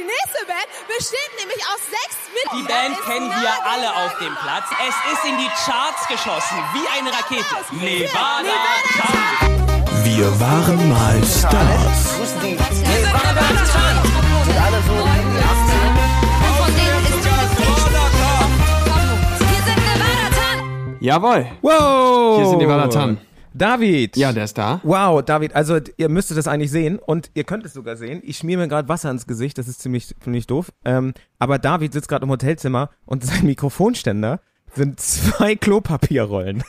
die nächste Band besteht nämlich aus sechs Die Mitgliedern. Band Ist kennen wir genug alle auf dem Platz. Es ist in die Charts geschossen, wie eine Rakete. Nevada, Nevada. Wir waren mal Stars. Von denen ist Wir sind Nevada Tan. Jawohl. Wow! Hier sind die Valatan. David! Ja, der ist da. Wow, David, also ihr müsstet das eigentlich sehen und ihr könnt es sogar sehen. Ich schmier mir gerade Wasser ins Gesicht, das ist ziemlich, ziemlich doof. Ähm, aber David sitzt gerade im Hotelzimmer und sein Mikrofonständer sind zwei Klopapierrollen.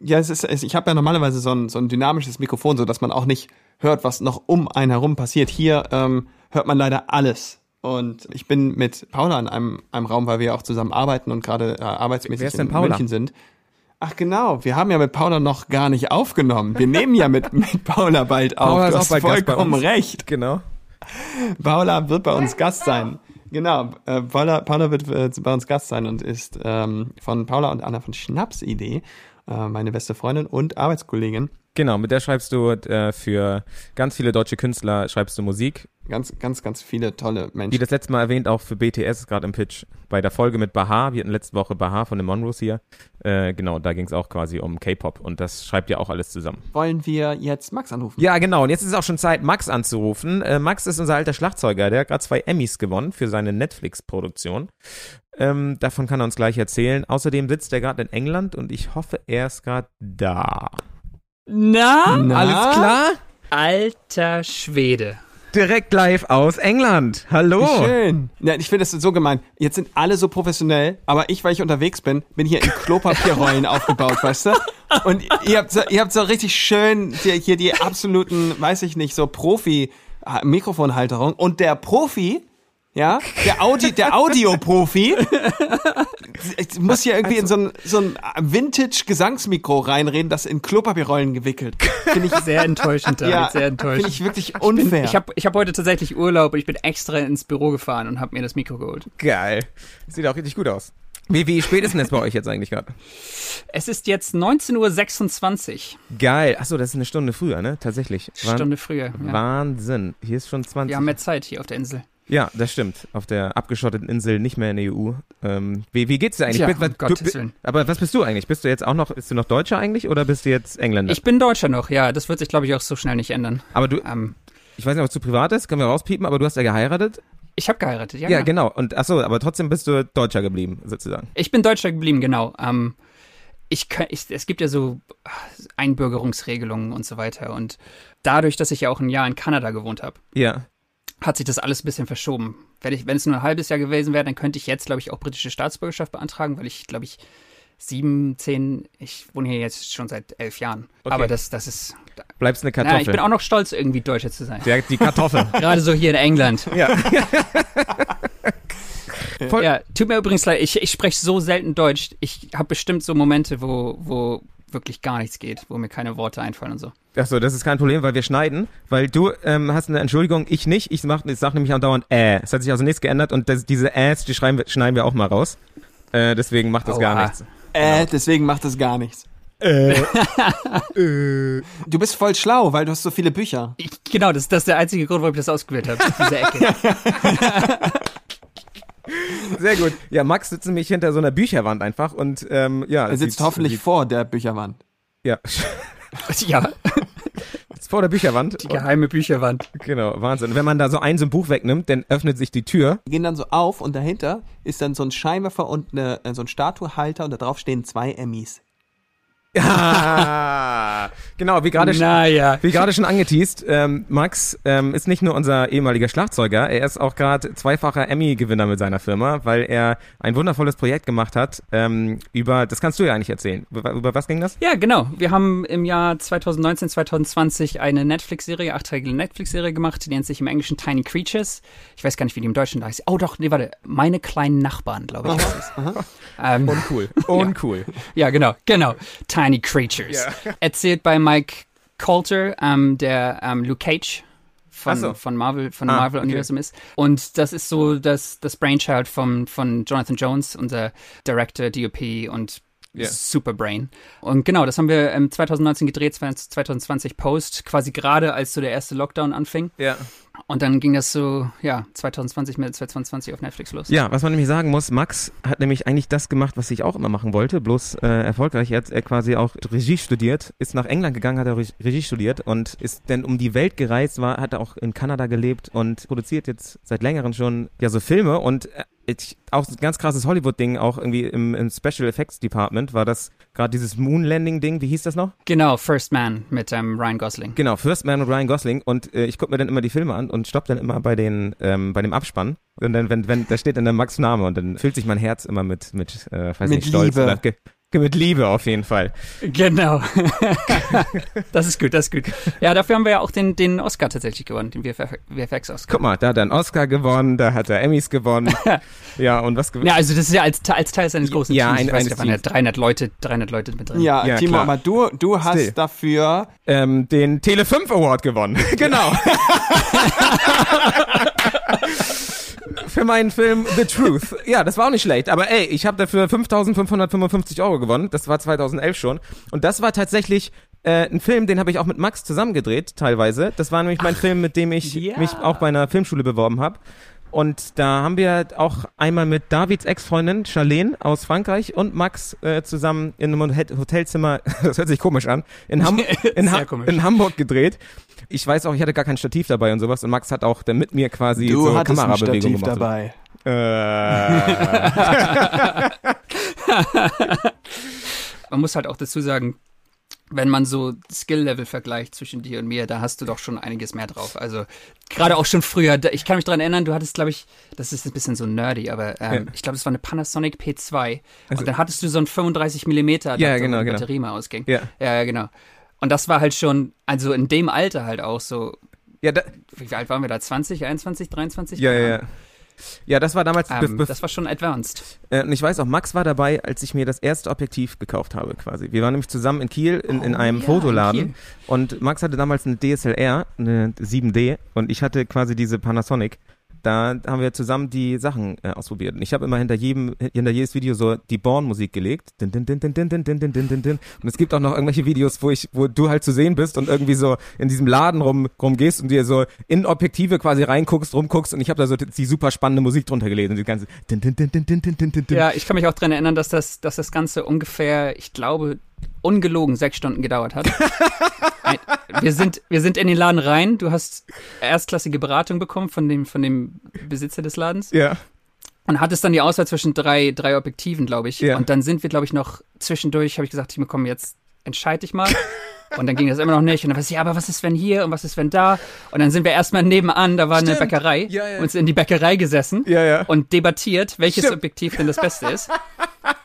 Ja, es ist, es, ich habe ja normalerweise so ein, so ein dynamisches Mikrofon, so dass man auch nicht hört, was noch um einen herum passiert. Hier ähm, hört man leider alles. Und ich bin mit Paula in einem, einem Raum, weil wir auch zusammen arbeiten und gerade äh, arbeitsmäßig in Paula? München sind. Ach genau, wir haben ja mit Paula noch gar nicht aufgenommen. Wir nehmen ja mit, mit Paula bald auf. Paula ist du hast vollkommen recht. Genau. Paula wird bei uns Gast sein. Genau, äh, Paula, Paula wird äh, bei uns Gast sein und ist ähm, von Paula und Anna von Schnapsidee, äh, meine beste Freundin und Arbeitskollegin. Genau, mit der schreibst du äh, für ganz viele deutsche Künstler schreibst du Musik. Ganz, ganz, ganz viele tolle Wie Menschen. das letzte Mal erwähnt, auch für BTS gerade im Pitch. Bei der Folge mit Baha, wir hatten letzte Woche Baha von den Monroes hier. Äh, genau, da ging es auch quasi um K-Pop und das schreibt ja auch alles zusammen. Wollen wir jetzt Max anrufen? Ja, genau. Und jetzt ist es auch schon Zeit, Max anzurufen. Äh, Max ist unser alter Schlagzeuger. Der hat gerade zwei Emmys gewonnen für seine Netflix-Produktion. Ähm, davon kann er uns gleich erzählen. Außerdem sitzt er gerade in England und ich hoffe, er ist gerade da. Na? Na? Alles klar? Alter Schwede. Direkt live aus England. Hallo. Schön. Ja, ich finde das so gemein. Jetzt sind alle so professionell, aber ich, weil ich unterwegs bin, bin hier in Klopapierrollen aufgebaut, weißt du? Und ihr habt so, ihr habt so richtig schön hier, hier die absoluten, weiß ich nicht, so Profi äh, Mikrofonhalterung und der Profi, ja, der Audi, der Audioprofi muss hier irgendwie in so ein, so ein Vintage Gesangsmikro reinreden, das in Klopapierrollen gewickelt. Finde ich Sehr enttäuschend, David, ja, sehr finde enttäuschend. ich wirklich unfair. Ich habe ich hab heute tatsächlich Urlaub. Ich bin extra ins Büro gefahren und habe mir das Mikro geholt. Geil. Sieht auch richtig gut aus. Wie, wie spät ist denn das bei euch jetzt eigentlich gerade? Es ist jetzt 19.26 Uhr. Geil. Achso, das ist eine Stunde früher, ne? Tatsächlich. Wahn- Stunde früher. Ja. Wahnsinn. Hier ist schon 20. Wir haben mehr Zeit hier auf der Insel. Ja, das stimmt. Auf der abgeschotteten Insel, nicht mehr in der EU. Ähm, wie, wie geht's dir eigentlich? Tja, Bist- du, Gottes bi- Willen. aber was bist du eigentlich? Bist du jetzt auch noch, bist du noch Deutscher eigentlich oder bist du jetzt Engländer? Ich bin Deutscher noch, ja. Das wird sich, glaube ich, auch so schnell nicht ändern. aber du, Ähm, ich weiß nicht, ob es zu privat ist, können wir rauspiepen, aber du hast ja geheiratet. ich habe geheiratet, ja. Ja, genau. genau. Und achso, aber trotzdem bist du Deutscher geblieben, sozusagen. Ich bin Deutscher geblieben, genau. Ähm, ich, ich, es gibt ja so ah, Einbürgerungsregelungen und so weiter. Und dadurch, dass ich ja auch ein Jahr in Kanada gewohnt habe, Ja. Hat sich das alles ein bisschen verschoben. Wenn, ich, wenn es nur ein halbes Jahr gewesen wäre, dann könnte ich jetzt, glaube ich, auch britische Staatsbürgerschaft beantragen, weil ich, glaube ich, sieben, zehn, ich wohne hier jetzt schon seit elf Jahren. Okay. Aber das, das ist, Bleibst eine na, Kartoffel. ich bin auch noch stolz, irgendwie Deutscher zu sein. der, die Kartoffel. Gerade so hier in England. ja. Voll- Ja, tut mir übrigens leid, ich, ich spreche so selten Deutsch. Ich habe bestimmt so Momente, wo, wo wirklich gar nichts geht, wo mir keine Worte einfallen und so. Achso, das ist kein Problem, weil wir schneiden. Weil du ähm, hast eine Entschuldigung, ich nicht. Ich, mach, ich sag nämlich andauernd äh. Es hat sich also nichts geändert und das, diese äs, die schreiben, wir- schneiden wir auch mal raus. Äh, deswegen macht das gar Aua. nichts. Äh, deswegen macht das gar nichts. Äh. Du bist voll schlau, weil du hast so viele Bücher. Ich, genau, das, das ist der einzige Grund, warum ich das ausgewählt habe. Diese Ecke. Sehr gut. Ja, Max sitzt nämlich hinter so einer Bücherwand einfach und ähm, ja. Er sitzt hoffentlich vor der Bücherwand. Ja, ja, vor der Bücherwand. die geheime Bücherwand. Genau, Wahnsinn. Wenn man da so ein so ein Buch wegnimmt, dann öffnet sich die Tür. Die gehen dann so auf und dahinter ist dann so ein Scheinwerfer und eine, äh, so ein Statuehalter und da drauf stehen zwei Emmys. Ja, genau, wie gerade schon. Naja. Wie gerade schon angeteased, ähm, Max ähm, ist nicht nur unser ehemaliger Schlagzeuger, er ist auch gerade zweifacher Emmy-Gewinner mit seiner Firma, weil er ein wundervolles Projekt gemacht hat ähm, über, das kannst du ja eigentlich erzählen. Über, über was ging das? Ja, genau. Wir haben im Jahr 2019, 2020 eine Netflix-Serie, achteilige Netflix-Serie gemacht, die nennt sich im Englischen Tiny Creatures. Ich weiß gar nicht, wie die im Deutschen heißt. Oh doch, nee, warte. Meine kleinen Nachbarn, glaube ich. ist es. Ähm, Uncool. Uncool. ja, genau, genau. Tiny Creatures. Erzählt bei Mike Coulter, ähm, der ähm, Luke Cage von, so. von Marvel, von Ah, Marvel-Universum ist. Und das ist so das, das Brainchild vom, von Jonathan Jones, unser Director, DOP und Ja. Superbrain. Und genau, das haben wir ähm, 2019 gedreht, 2020 Post, quasi gerade als so der erste Lockdown anfing. Ja. Und dann ging das so, ja, 2020, Mitte 2020 auf Netflix los. Ja, was man nämlich sagen muss, Max hat nämlich eigentlich das gemacht, was ich auch immer machen wollte, bloß äh, erfolgreich. Er hat er quasi auch Regie studiert, ist nach England gegangen, hat er Re- Regie studiert und ist dann um die Welt gereist, war, hat auch in Kanada gelebt und produziert jetzt seit längerem schon ja so Filme und äh, ich, auch ein ganz krasses Hollywood-Ding, auch irgendwie im, im Special Effects Department war das gerade dieses Moon Landing-Ding, wie hieß das noch? Genau, First Man mit ähm, Ryan Gosling. Genau, First Man mit Ryan Gosling und äh, ich gucke mir dann immer die Filme an und stopp dann immer bei den ähm, bei dem Abspann und dann wenn wenn da steht dann der Max Name und dann füllt sich mein Herz immer mit mit äh, weiß Mit nicht Stolz Liebe. Mit Liebe auf jeden Fall. Genau. das ist gut, das ist gut. Ja, dafür haben wir ja auch den, den Oscar tatsächlich gewonnen, den VFX-Oscar. Guck mal, da hat er einen Oscar gewonnen, da hat er Emmys gewonnen. ja, und was gewonnen? Ja, also das ist ja als, als Teil seines großen Ja, Teams. ein- Ich weiß da waren ja Teams. 300 Leute, 300 Leute mit drin. Ja, Ja, Timo, klar. aber du, du hast Still. dafür ähm, den Tele 5 Award gewonnen. genau. Für meinen Film The Truth. Ja, das war auch nicht schlecht. Aber ey, ich habe dafür 5.555 Euro gewonnen. Das war 2011 schon. Und das war tatsächlich äh, ein Film, den habe ich auch mit Max zusammen gedreht, teilweise. Das war nämlich mein Film, mit dem ich ja. mich auch bei einer Filmschule beworben habe. Und da haben wir auch einmal mit Davids Ex-Freundin Charlene aus Frankreich und Max äh, zusammen in einem Hotel- Hotelzimmer, das hört sich komisch an, in, Ham in, ha komisch. in Hamburg gedreht. Ich weiß auch, ich hatte gar kein Stativ dabei und sowas und Max hat auch dann mit mir quasi du so hattest ein Kamerabewegung Stativ gemacht. dabei. Äh, Man muss halt auch dazu sagen, wenn man so Skill-Level vergleicht zwischen dir und mir, da hast du doch schon einiges mehr drauf. Also gerade auch schon früher. da- Ich kann mich dran erinnern, du hattest, glaube ich, das ist ein bisschen so nerdy, aber ähm, Ja. ich glaube, es war eine Panasonic P2. und dann hattest du so einen 35 mm Adapter, Ja, genau, die genau. Batterie mal ausging. Ja. ja, ja, genau. Und das war halt schon, also in dem Alter halt auch so, ja, da, wie alt waren wir da? 20, 21, 23? ja, ja, ja. Ja, das war damals, Ähm, das war schon advanced. Äh, und ich weiß auch, Max war dabei, als ich mir das erste Objektiv gekauft habe, quasi. Wir waren nämlich zusammen in Kiel in, in Oh, einem ja, in Fotoladen. Kiel. Und Max hatte damals eine DSLR, eine 7D, und ich hatte quasi diese Panasonic. Da haben wir zusammen die Sachen äh, ausprobiert. Und ich habe immer hinter jedem, hinter jedes Video so die Born-Musik gelegt. Din, din, din, din, din, din, din, din, din, din. Und es gibt auch noch irgendwelche Videos, wo ich, wo du halt zu sehen bist und irgendwie so in diesem Laden rum, rumgehst und dir so in Objektive quasi reinguckst, rumguckst und ich habe da so die, super spannende Musik drunter gelegt und die ganze din, din, din, din, din, din, din. Ja, ich kann mich auch dran erinnern, dass das, dass das Ganze ungefähr, ich glaube, ungelogen sechs Stunden gedauert hat. Wir, sind, wir sind in den Laden rein, du hast erstklassige Beratung bekommen von dem, von dem Besitzer des Ladens Ja. und hattest dann die Auswahl zwischen drei, drei Objektiven, glaube ich. Ja. Und dann sind wir, glaube ich, noch zwischendurch, habe ich gesagt, ich komm, jetzt entscheide ich mal. Und dann ging das immer noch nicht. Und dann war es, ja, aber was ist, wenn hier und was ist, wenn da? Und dann sind wir erstmal nebenan, da war eine Stimmt. Bäckerei, Ja, ja. uns in die Bäckerei gesessen Ja, ja. und debattiert, welches Stimmt. Objektiv denn das Beste ist.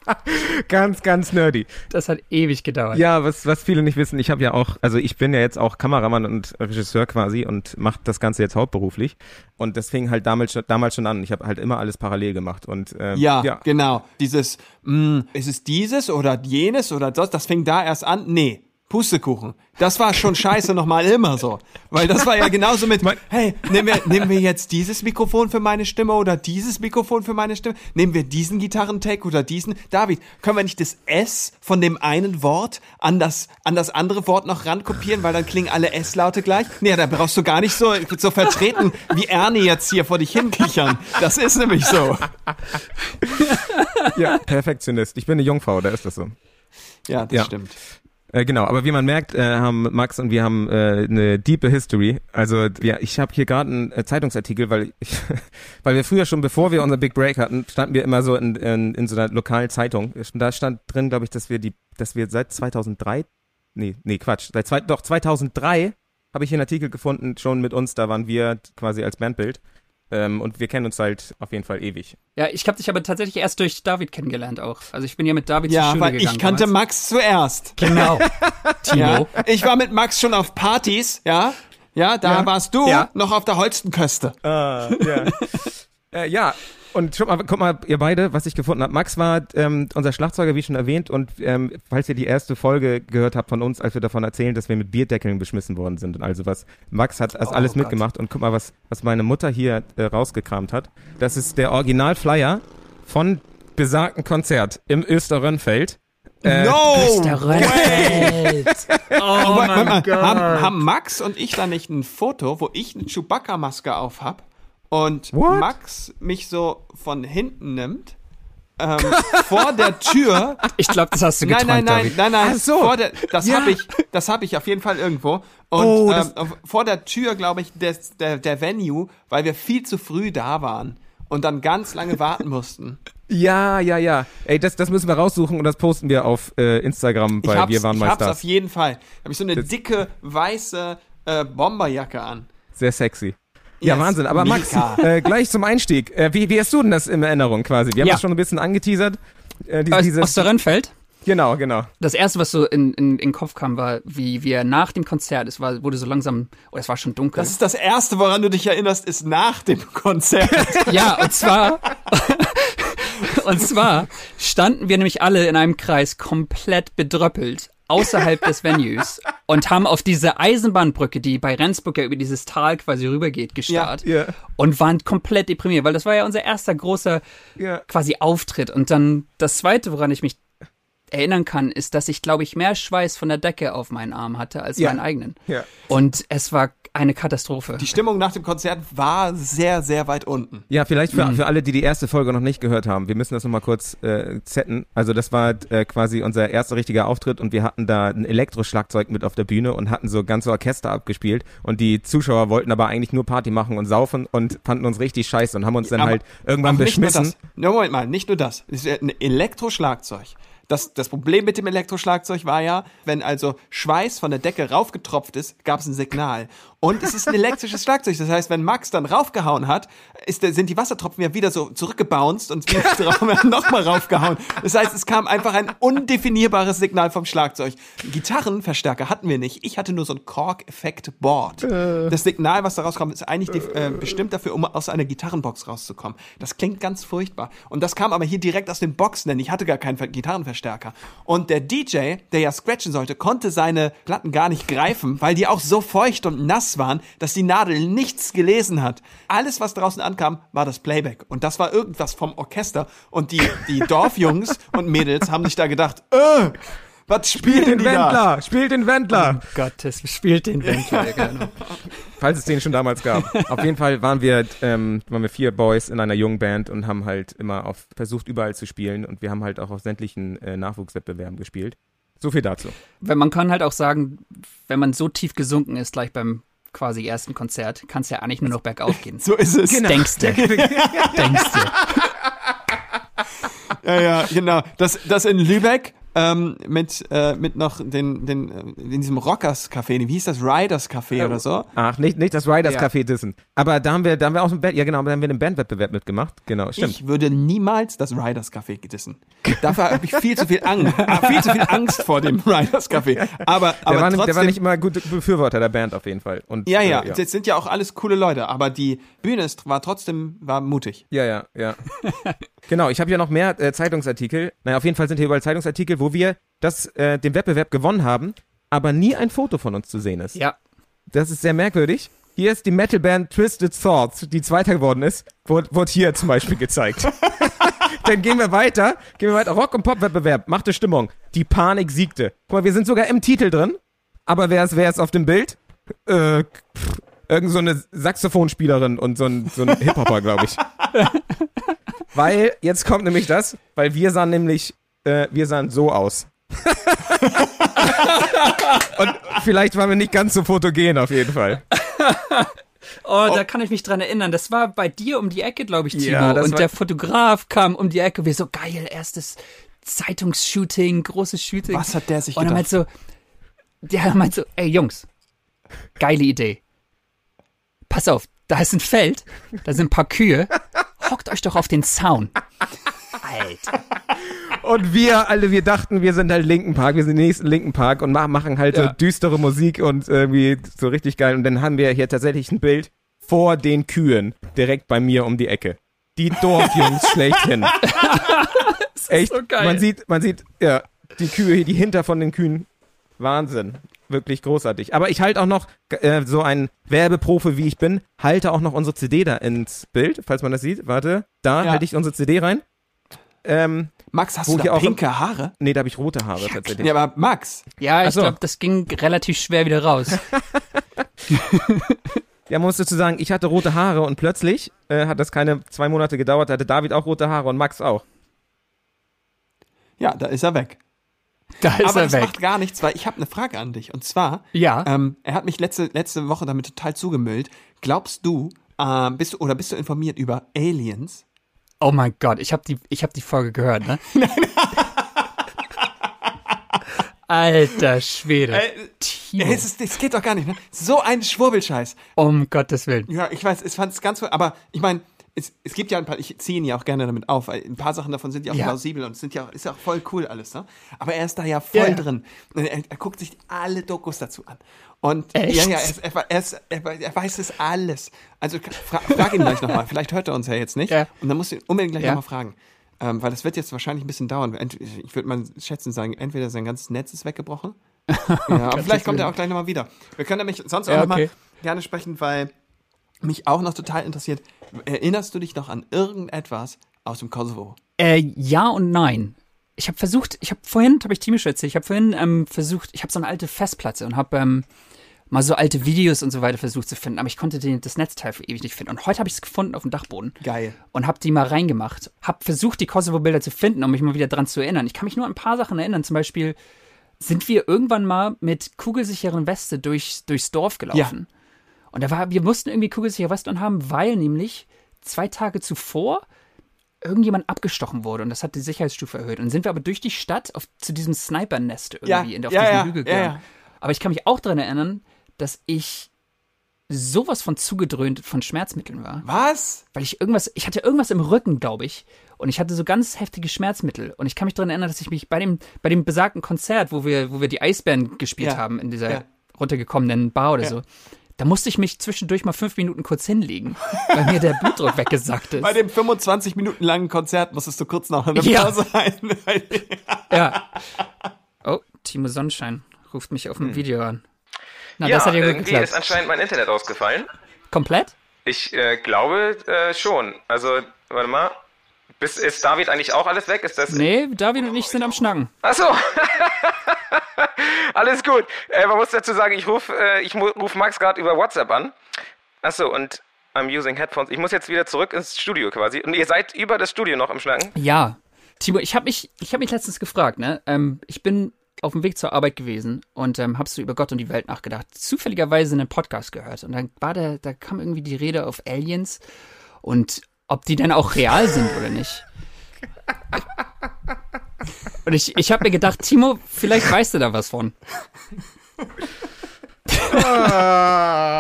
Ganz, ganz nerdy. Das hat ewig gedauert. Ja, was, was viele nicht wissen, ich habe ja auch, also ich bin ja jetzt auch Kameramann und Regisseur quasi und mache das Ganze jetzt hauptberuflich. Und das fing halt damals schon, damals schon an. Ich habe halt immer alles parallel gemacht. Und ähm, Ja, ja. genau. Dieses, mh, ist es dieses oder jenes oder das, das fing da erst an. Nee, Pustekuchen. Das war schon scheiße nochmal immer so. Weil das war ja genauso mit, hey, nehmen wir, nehmen wir jetzt dieses Mikrofon für meine Stimme oder dieses Mikrofon für meine Stimme? Nehmen wir diesen Gitarrentag oder diesen? David, können wir nicht das S von dem einen Wort an das, an das andere Wort noch rankopieren, weil dann klingen alle S-Laute gleich? Nee, da brauchst du gar nicht so, so vertreten wie Ernie jetzt hier vor dich hinkichern. Das ist nämlich so. ja, Perfektionist. Ich bin eine Jungfrau, da ist das so. Ja, das Ja. stimmt. Äh, genau, aber wie man merkt, äh, haben Max und wir haben äh, eine diepe History. Also ja, ich habe hier gerade einen äh, Zeitungsartikel, weil ich, weil wir früher schon, bevor wir unser Big Break hatten, standen wir immer so in, in, in so einer lokalen Zeitung. Da stand drin, glaube ich, dass wir die, dass wir seit 2003, nee, nee, Quatsch, seit zwei, doch 2003 habe ich hier einen Artikel gefunden, schon mit uns, da waren wir quasi als Bandbild. Ähm, und wir kennen uns halt auf jeden Fall ewig. Ja, ich habe dich aber tatsächlich erst durch David kennengelernt auch. Also ich bin ja mit David zur Ja, Schule weil gegangen. ich kannte damals. Max zuerst. Genau. Timo. Ja. Ich war mit Max schon auf Partys, ja. Ja, da Ja. warst du Ja. noch auf der Holstenköste. Ah, ja. äh, ja, und guck mal, guck mal, ihr beide, was ich gefunden habe. Max war ähm, unser Schlagzeuger, wie schon erwähnt, und ähm, falls ihr die erste Folge gehört habt von uns, als wir davon erzählen, dass wir mit Bierdeckeln beschmissen worden sind und also was. Max hat das Oh alles Gott. mitgemacht und guck mal, was, was meine Mutter hier äh, rausgekramt hat. Das ist der Original-Flyer von besagten Konzert im Österrönfeld. no! Der Rennfeld. Oh mein mal, Gott. haben, haben Max und ich da nicht ein Foto, wo ich eine Chewbacca-Maske auf hab und What? Max mich so von hinten nimmt, ähm, vor der Tür. Ich glaube, das hast du Nein, geträumt, nein, nein, David. nein, nein. Ach so. Vor der, das Ja. habe ich, das habe ich auf jeden Fall irgendwo. Und Oh, ähm, vor der Tür, glaube ich, des, der, der Venue, weil wir viel zu früh da waren und dann ganz lange warten mussten. Ja, ja, ja. Ey, das, das müssen wir raussuchen und das posten wir auf äh, Instagram, Ich weil hab's, wir waren ich mal hab's Stars. auf jeden Fall. Habe ich so eine Das- dicke weiße äh, Bomberjacke an. Sehr sexy. Ja, Yes, Wahnsinn. Aber Max, äh, gleich zum Einstieg. Äh, wie, wie hast du denn das in Erinnerung quasi? Wir haben Ja. das schon ein bisschen angeteasert. Äh, die, Aus, dieses, aus der Rennfeld? genau, genau. Das erste, was so in, in, in den Kopf kam, war, wie wir nach dem Konzert, es war, wurde so langsam, oh, es war schon dunkel. Das ist das Erste, woran du dich erinnerst, ist nach dem Konzert. Ja, und zwar, und zwar standen wir nämlich alle in einem Kreis komplett bedröppelt außerhalb des Venues und haben auf diese Eisenbahnbrücke, die bei Rendsburg ja über dieses Tal quasi rübergeht, gestarrt Ja. und waren komplett deprimiert, weil das war ja unser erster großer Ja. quasi Auftritt. Und dann das zweite, woran ich mich erinnern kann, ist, dass ich, glaube ich, mehr Schweiß von der Decke auf meinen Arm hatte als Ja. meinen eigenen. Ja. Und es war eine Katastrophe. Die Stimmung nach dem Konzert war sehr, sehr weit unten. Ja, vielleicht für, für alle, die die erste Folge noch nicht gehört haben. Wir müssen das nochmal kurz äh, zetten. Also das war äh, quasi unser erster richtiger Auftritt und wir hatten da ein Elektroschlagzeug mit auf der Bühne und hatten so ganze Orchester abgespielt und die Zuschauer wollten aber eigentlich nur Party machen und saufen und fanden uns richtig scheiße und haben uns dann Aber halt irgendwann Auch nicht nur beschmissen. das. No, Moment mal, nicht nur das. Es ist ein Elektroschlagzeug. Das, das Problem mit dem Elektroschlagzeug war ja, wenn also Schweiß von der Decke raufgetropft ist, gab es ein Signal. Und es ist ein elektrisches Schlagzeug. Das heißt, wenn Max dann raufgehauen hat, ist, sind die Wassertropfen ja wieder so zurückgebounced und nochmal raufgehauen. Das heißt, es kam einfach ein undefinierbares Signal vom Schlagzeug. Gitarrenverstärker hatten wir nicht. Ich hatte nur so ein Kork-Effekt-Board. Das Signal, was da rauskommt, ist eigentlich äh, bestimmt dafür, um aus einer Gitarrenbox rauszukommen. Das klingt ganz furchtbar. Und das kam aber hier direkt aus den Boxen, denn ich hatte gar keinen Ver- Gitarrenverstärker. Und der DJ, der ja scratchen sollte, konnte seine Platten gar nicht greifen, weil die auch so feucht und nass waren, dass die Nadel nichts gelesen hat. Alles, was draußen ankam, war das Playback. Und das war irgendwas vom Orchester. Und die, die Dorfjungs und Mädels haben sich da gedacht, äh, was Spielt den die da? Wendler! Spielt den Wendler! Gottes, spielt den Wendler. genau. Falls es den schon damals gab. Auf jeden Fall waren wir, ähm, waren wir vier Boys in einer jungen Band und haben halt immer auf, versucht überall zu spielen und wir haben halt auch auf sämtlichen äh, Nachwuchswettbewerben gespielt. So viel dazu. Weil man kann halt auch sagen, wenn man so tief gesunken ist, gleich beim quasi ersten Konzert, kann es ja eigentlich nur noch bergauf gehen. So ist es. Denkst du. Denkst du. Ja, ja, genau. Das, das in Lübeck ähm, mit, äh, mit noch den, den, äh, in diesem Rockers Café, wie hieß das? Riders Café oder so? Ach, nicht, nicht das Riders Ja. Café dissen. Aber da haben wir, da haben wir auch ein Band, ja genau, da haben wir einen Bandwettbewerb mitgemacht. Genau, stimmt. Ich würde niemals das Riders Café dissen. Dafür habe ich viel zu viel Angst, ah, viel zu viel Angst vor dem Riders Café. Aber, der, aber war nicht, trotzdem, der war nicht immer gut Befürworter der Band auf jeden Fall. Und, ja, ja, äh, ja. das sind ja auch alles coole Leute, aber die Bühne ist, war trotzdem, war mutig. Ja, ja, ja. genau, ich habe hier noch mehr äh, Zeitungsartikel. Naja, auf jeden Fall sind hier überall Zeitungsartikel, wo wir das, äh, den Wettbewerb gewonnen haben, aber nie ein Foto von uns zu sehen ist. Ja. Das ist sehr merkwürdig. Hier ist die Metalband Twisted Thoughts, die Zweiter geworden ist, wurde, wurde hier zum Beispiel gezeigt. Dann gehen wir weiter, gehen wir weiter. Rock- und Pop-Wettbewerb, machte Stimmung. Die Panik siegte. Guck mal, wir sind sogar im Titel drin, aber wer ist, wer ist auf dem Bild? Äh, pff, irgend so eine Saxophonspielerin und so ein, so ein Hip-Hopper, glaube ich. Weil, jetzt kommt nämlich das, weil wir sahen nämlich, äh, wir sahen so aus. und vielleicht waren wir nicht ganz so fotogen auf jeden Fall. Oh, da kann ich mich dran erinnern. Das war bei dir um die Ecke, glaube ich, Timo. Ja, und der Fotograf kam um die Ecke. Wir so, geil, erstes Zeitungsshooting, großes Shooting. Was hat der sich Und er meint gedacht? so, der meint so, ey Jungs, geile Idee. Pass auf, da ist ein Feld, da sind ein paar Kühe. Hockt euch doch auf den Zaun. Alter. Und wir alle, wir dachten, wir sind halt Linken Park, wir sind die nächsten Linken Park und ma- machen halt so Ja. düstere Musik und irgendwie so richtig geil. Und dann haben wir hier tatsächlich ein Bild vor den Kühen, direkt bei mir um die Ecke. Die Dorfjungs schlechthin. Echt, so geil. man sieht, man sieht, ja, die Kühe, hier, die hinter von den Kühen. Wahnsinn. Wirklich großartig. Aber ich halte auch noch, äh, so ein Werbeprofi wie ich bin, halte auch noch unsere CD da ins Bild, falls man das sieht. Warte, da Ja. halte ich unsere CD rein. Ähm, Max, hast du da auch- pinke Haare? nee, da habe ich rote Haare tatsächlich. Ja, aber Max, Ja, ich so. glaube, das ging relativ schwer wieder raus. Ja, man muss dazu sagen, ich hatte rote Haare und plötzlich äh, hat das keine zwei Monate gedauert, hatte David auch rote Haare und Max auch. ja, da ist er weg. Da ist aber er das weg. macht gar nichts, weil ich habe eine Frage an dich. Und zwar, Ja. ähm, er hat mich letzte, letzte Woche damit total zugemüllt. Glaubst du, ähm, bist du oder bist du informiert über Aliens? Oh mein Gott, ich habe die, ich hab die Folge gehört, ne? Alter Schwede. Timo. Es, ist, es geht doch gar nicht, ne? So ein Schwurbelscheiß. Um Gottes Willen. Ja, ich weiß, ich fand es ganz, aber ich meine, es, es gibt ja ein paar, ich ziehe ihn ja auch gerne damit auf, weil ein paar Sachen davon sind ja auch Ja. plausibel und es sind ja auch, ist ja auch voll cool alles, ne? Aber er ist da ja voll Ja, drin. Er, er guckt sich alle Dokus dazu an. Und Echt? ja, ja, er, er, er, weiß es alles. Also fra, frag ihn gleich nochmal, vielleicht hört er uns ja jetzt nicht. Ja. Und dann musst du ihn unbedingt gleich Ja. nochmal fragen. Ähm, weil das wird jetzt wahrscheinlich ein bisschen dauern. Ich würde mal schätzen sagen, entweder sein ganzes Netz ist weggebrochen. ja, aber vielleicht kommt er auch gleich nochmal wieder. Wir können nämlich sonst auch Ja, nochmal okay. gerne sprechen, weil mich auch noch total interessiert. Erinnerst du dich noch an irgendetwas aus dem Kosovo? Äh, ja und nein. Ich habe versucht, ich habe vorhin, habe ich erzählt, ich habe vorhin ähm, versucht, ich habe so eine alte Festplatte und habe ähm, mal so alte Videos und so weiter versucht zu finden, aber ich konnte den, das Netzteil für ewig nicht finden. Und heute habe ich es gefunden auf dem Dachboden. Geil. Und habe die mal reingemacht. Habe versucht, die Kosovo-Bilder zu finden, um mich mal wieder dran zu erinnern. Ich kann mich nur an ein paar Sachen erinnern. Zum Beispiel sind wir irgendwann mal mit kugelsicheren Weste durch, durchs Dorf gelaufen. Und da war, wir mussten irgendwie kugelsichere Weste anhaben, weil nämlich zwei Tage zuvor irgendjemand abgestochen wurde und das hat die Sicherheitsstufe erhöht. Und sind wir aber durch die Stadt auf, zu diesem Sniper-Nest irgendwie Ja, in, auf ja, diesem ja, Hügel gegangen. Aber ich kann mich auch daran erinnern, dass ich sowas von zugedröhnt von Schmerzmitteln war Was? weil ich irgendwas, ich hatte irgendwas im Rücken, glaube ich. Und ich hatte so ganz heftige Schmerzmittel. Und ich kann mich daran erinnern, dass ich mich bei dem, bei dem besagten Konzert, wo wir, wo wir die Eisbären gespielt haben, in dieser runtergekommenen Bar oder so, da musste ich mich zwischendurch mal fünf Minuten kurz hinlegen, weil mir der Blutdruck weggesackt ist. Bei dem 25 Minuten langen Konzert musstest du kurz noch eine Ja. Pause halten. ja. Oh, Timo Sonnenschein ruft mich auf dem Hm. Video an. Na, ja, das hat ja gut irgendwie geklappt. ist anscheinend mein Internet ausgefallen. Komplett? Ich äh, glaube äh, schon. Also, warte mal. Bis, ist David eigentlich auch alles weg? Ist das? Nee, David und ich sind am Schnacken. Ach so. alles gut. Äh, man muss dazu sagen, ich rufe äh, ich ruf Max gerade über WhatsApp an. Ach so, und I'm using headphones. Ich muss jetzt wieder zurück ins Studio quasi. Und ihr seid über das Studio noch im Schnacken? Ja. Timo, ich habe mich, ich hab mich letztens gefragt, ne? Ähm, ich bin auf dem Weg zur Arbeit gewesen und ähm, habe so über Gott und die Welt nachgedacht. Zufälligerweise einen Podcast gehört und dann war da, da kam irgendwie die Rede auf Aliens und ob die denn auch real sind oder nicht. Und ich, ich habe mir gedacht, Timo, vielleicht weißt du da was von. Ah,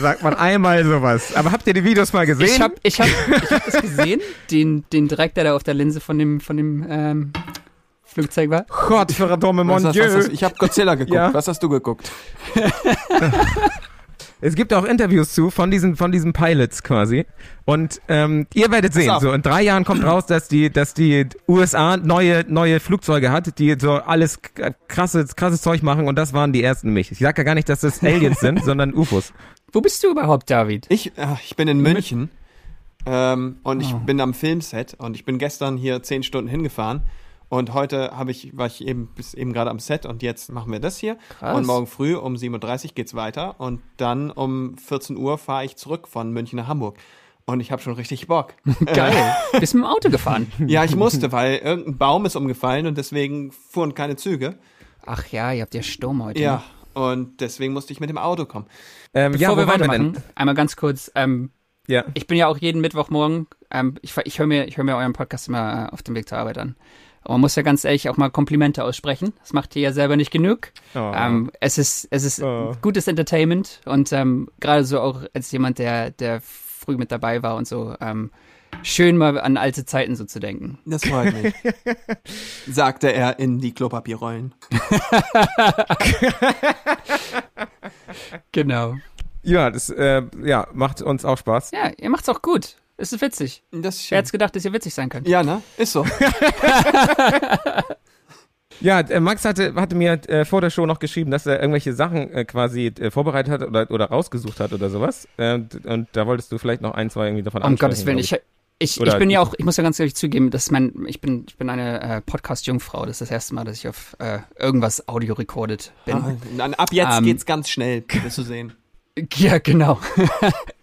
sagt man einmal sowas. Aber habt ihr die Videos mal gesehen? Ich habe ich hab, ich hab das gesehen, den, den direkt, der da auf der Linse von dem, von dem ähm, Flugzeug war. Gott, verdammt, mon was, Dieu. was, was, ich habe Godzilla geguckt. Ja. Was hast du geguckt? Es gibt auch Interviews zu von diesen, von diesen Pilots quasi. Und ähm, ihr werdet sehen, so in drei Jahren kommt raus, dass die, dass die USA neue, neue Flugzeuge hat, die so alles krasses, krasses Zeug machen und das waren die ersten nämlich. Ich sag ja gar nicht, dass das Aliens sind, sondern UFOs. Wo bist du überhaupt, David? Ich, äh, ich bin in München ähm, und Oh. ich bin am Filmset und ich bin gestern hier zehn Stunden hingefahren und heute habe ich, war ich eben bis eben gerade am Set und jetzt machen wir das hier Krass. und morgen früh um 7.30 Uhr geht's weiter und dann um 14 Uhr fahre ich zurück von München nach Hamburg und ich habe schon richtig Bock. Geil. Bist mit dem Auto gefahren? ja, ich musste, weil irgendein Baum ist umgefallen und deswegen fuhren keine Züge. Ach ja, ihr habt ja Sturm heute. Ja, ne? und deswegen musste ich mit dem Auto kommen. Ähm, Bevor ja, wir weitermachen, einmal ganz kurz. Ähm, Ja. ich bin ja auch jeden Mittwochmorgen, ähm, ich, ich höre mir, ich hör mir euren Podcast immer auf dem Weg zur Arbeit an. Und man muss ja ganz ehrlich auch mal Komplimente aussprechen. Das macht ihr ja selber nicht genug. Oh. Ähm, es ist, es ist Oh. gutes Entertainment und ähm, gerade so auch als jemand, der, der früh mit dabei war und so, ähm, schön mal an alte Zeiten so zu denken. Das freut mich. sagte er in die Klopapierrollen. Genau. Ja, das äh, ja, macht uns auch Spaß. Ja, ihr macht's auch gut. Es ist witzig. Das ist Wer hätte gedacht, dass ihr witzig sein könnt? Ja, ne? Ist so. Ja, äh, Max hatte, hatte mir äh, vor der Show noch geschrieben, dass er irgendwelche Sachen äh, quasi äh, vorbereitet hat oder, oder rausgesucht hat oder sowas. Äh, und da wolltest du vielleicht noch ein, zwei irgendwie davon Um. Gottes Willen, ich, Ich, ich bin ja auch, ich muss ja ganz ehrlich zugeben, dass mein, ich bin, ich bin eine äh, Podcast-Jungfrau. Das ist das erste Mal, dass ich auf äh, irgendwas Audio recorded bin. Ah, ab jetzt Ähm, geht's ganz schnell, wirst du sehen. Ja, genau.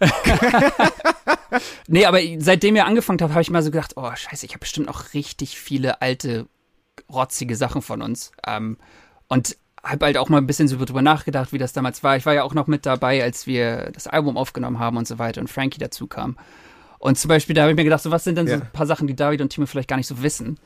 nee, aber seitdem ihr angefangen habt, habe ich mal so gedacht, oh scheiße, ich habe bestimmt noch richtig viele alte, rotzige Sachen von uns. Ähm, und habe halt auch mal ein bisschen so drüber nachgedacht, wie das damals war. Ich war ja auch noch mit dabei, als wir das Album aufgenommen haben und so weiter und Frankie dazu kam. Und zum Beispiel, da habe ich mir gedacht, so was sind denn so Ja. ein paar Sachen, die David und Timo vielleicht gar nicht so wissen.